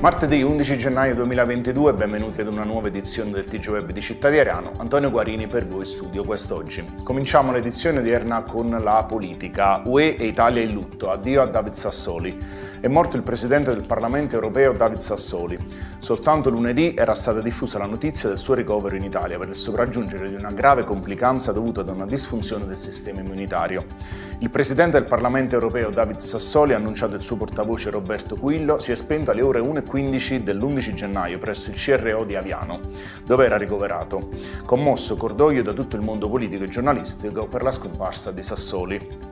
Martedì 11 gennaio 2022, benvenuti ad una nuova edizione del TG Web di Città di Ariano. Antonio Guarini per voi studio quest'oggi. Cominciamo l'edizione odierna con la politica. UE e Italia in lutto. Addio a David Sassoli. È morto il presidente del Parlamento europeo David Sassoli. Soltanto lunedì era stata diffusa la notizia del suo ricovero in Italia per il sopraggiungere di una grave complicanza dovuta ad una disfunzione del sistema immunitario. Il presidente del Parlamento europeo David Sassoli, ha annunciato il suo portavoce Roberto Quillo, si è spento alle ore 1.15 dell'11 gennaio presso il CRO di Aviano, dove era ricoverato. Commosso cordoglio da tutto il mondo politico e giornalistico per la scomparsa di Sassoli.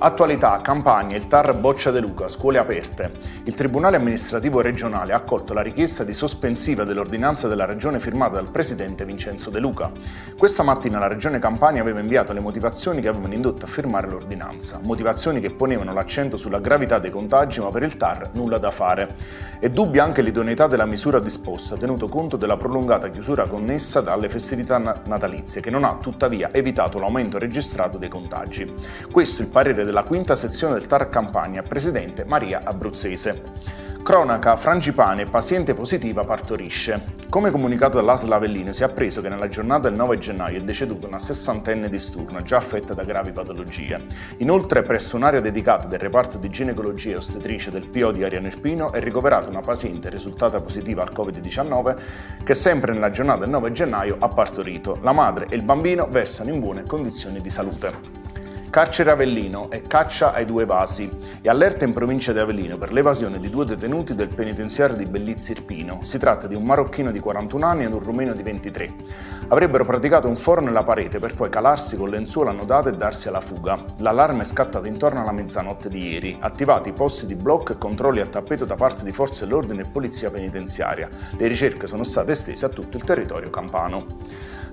Attualità, campagna, il TAR Boccia De Luca, scuole aperte. Il Tribunale amministrativo regionale ha accolto la richiesta di sospensiva dell'ordinanza della Regione firmata dal Presidente Vincenzo De Luca. Questa mattina la Regione Campania aveva inviato le motivazioni che avevano indotto a firmare l'ordinanza, motivazioni che ponevano l'accento sulla gravità dei contagi ma per il TAR nulla da fare. È dubbia anche l'idoneità della misura disposta, tenuto conto della prolungata chiusura connessa dalle festività natalizie, che non ha tuttavia evitato l'aumento registrato dei contagi. Questo il parere della quinta sezione del TAR Campania, presidente Maria Abruzzese. Cronaca, Frangipane, paziente positiva partorisce. Come comunicato dall'ASL Avellino si è appreso che nella giornata del 9 gennaio è deceduta una sessantenne di Sturno, già affetta da gravi patologie. Inoltre, presso un'area dedicata del reparto di ginecologia e ostetrice del PO di Ariano Irpino è ricoverata una paziente risultata positiva al Covid-19 che sempre nella giornata del 9 gennaio ha partorito. La madre e il bambino versano in buone condizioni di salute. Carcere Avellino e caccia ai due vasi e allerta in provincia di Avellino per l'evasione di due detenuti del penitenziario di Bellizzi Irpino. Si tratta di un marocchino di 41 anni e un rumeno di 23. Avrebbero praticato un foro nella parete per poi calarsi con lenzuola annodate e darsi alla fuga. L'allarme è scattato intorno alla mezzanotte di ieri. Attivati posti di blocco e controlli a tappeto da parte di forze dell'ordine e polizia penitenziaria. Le ricerche sono state estese a tutto il territorio campano.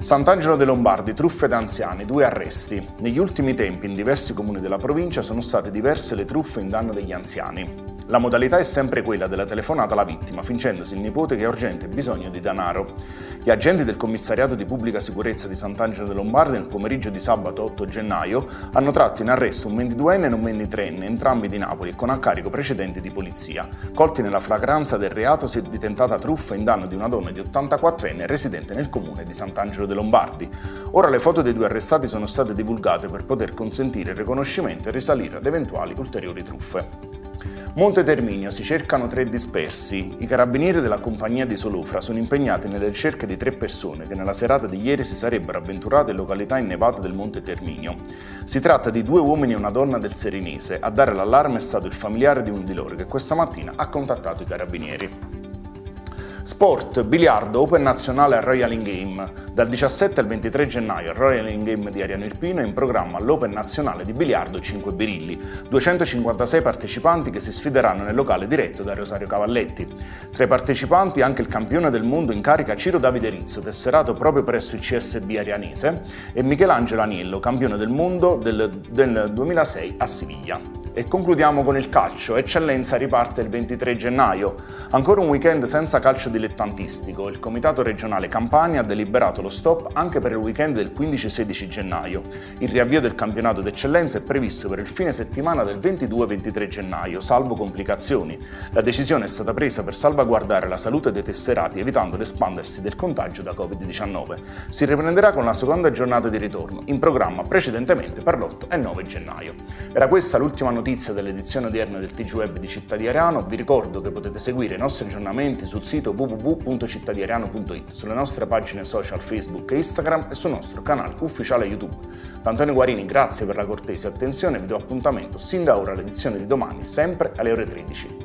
Sant'Angelo dei Lombardi, truffe da anziani, due arresti. Negli ultimi tempi in diversi comuni della provincia sono state diverse le truffe in danno degli anziani. La modalità è sempre quella della telefonata alla vittima, fingendosi il nipote che ha urgente bisogno di denaro. Gli agenti del commissariato di pubblica sicurezza di Sant'Angelo dei Lombardi nel pomeriggio di sabato 8 gennaio hanno tratto in arresto un 22enne e un 23enne, entrambi di Napoli e con a carico precedenti di polizia. Colti nella flagranza del reato si è di tentata truffa in danno di una donna di 84enne residente nel comune di Sant'Angelo dei Lombardi. Ora le foto dei due arrestati sono state divulgate per poter consentire il riconoscimento e risalire ad eventuali ulteriori truffe. Monte Terminio si cercano tre dispersi. I carabinieri della compagnia di Solufra sono impegnati nelle ricerche di tre persone che nella serata di ieri si sarebbero avventurate in località innevate del Monte Terminio. Si tratta di due uomini e una donna del Serinese. A dare l'allarme è stato il familiare di uno di loro che questa mattina ha contattato i carabinieri. Sport, biliardo, Open Nazionale a Royal In Game. Dal 17 al 23 gennaio al Royal In Game di Ariano Irpino è in programma l'Open Nazionale di biliardo 5 birilli. 256 partecipanti che si sfideranno nel locale diretto da Rosario Cavalletti. Tra i partecipanti anche il campione del mondo in carica Ciro Davide Rizzo, tesserato proprio presso il CSB arianese, e Michelangelo Aniello, campione del mondo del, del 2006 a Siviglia. E concludiamo con il calcio. Eccellenza riparte il 23 gennaio. Ancora un weekend senza calcio dilettantistico. Il Comitato regionale Campania ha deliberato lo stop anche per il weekend del 15-16 gennaio. Il riavvio del campionato d'eccellenza è previsto per il fine settimana del 22-23 gennaio, salvo complicazioni. La decisione è stata presa per salvaguardare la salute dei tesserati, evitando l'espandersi del contagio da Covid-19. Si riprenderà con la seconda giornata di ritorno, in programma precedentemente per l'8 e 9 gennaio. Era questa l'ultima notizia notizia dell'edizione odierna del TG Web di Città Ariano, vi ricordo che potete seguire i nostri aggiornamenti sul sito www.cittadiariano.it, sulle nostre pagine social Facebook e Instagram e sul nostro canale ufficiale YouTube. Da Antonio Guarini grazie per la cortese attenzione e vi do appuntamento sin da ora all'edizione di domani, sempre alle ore 13.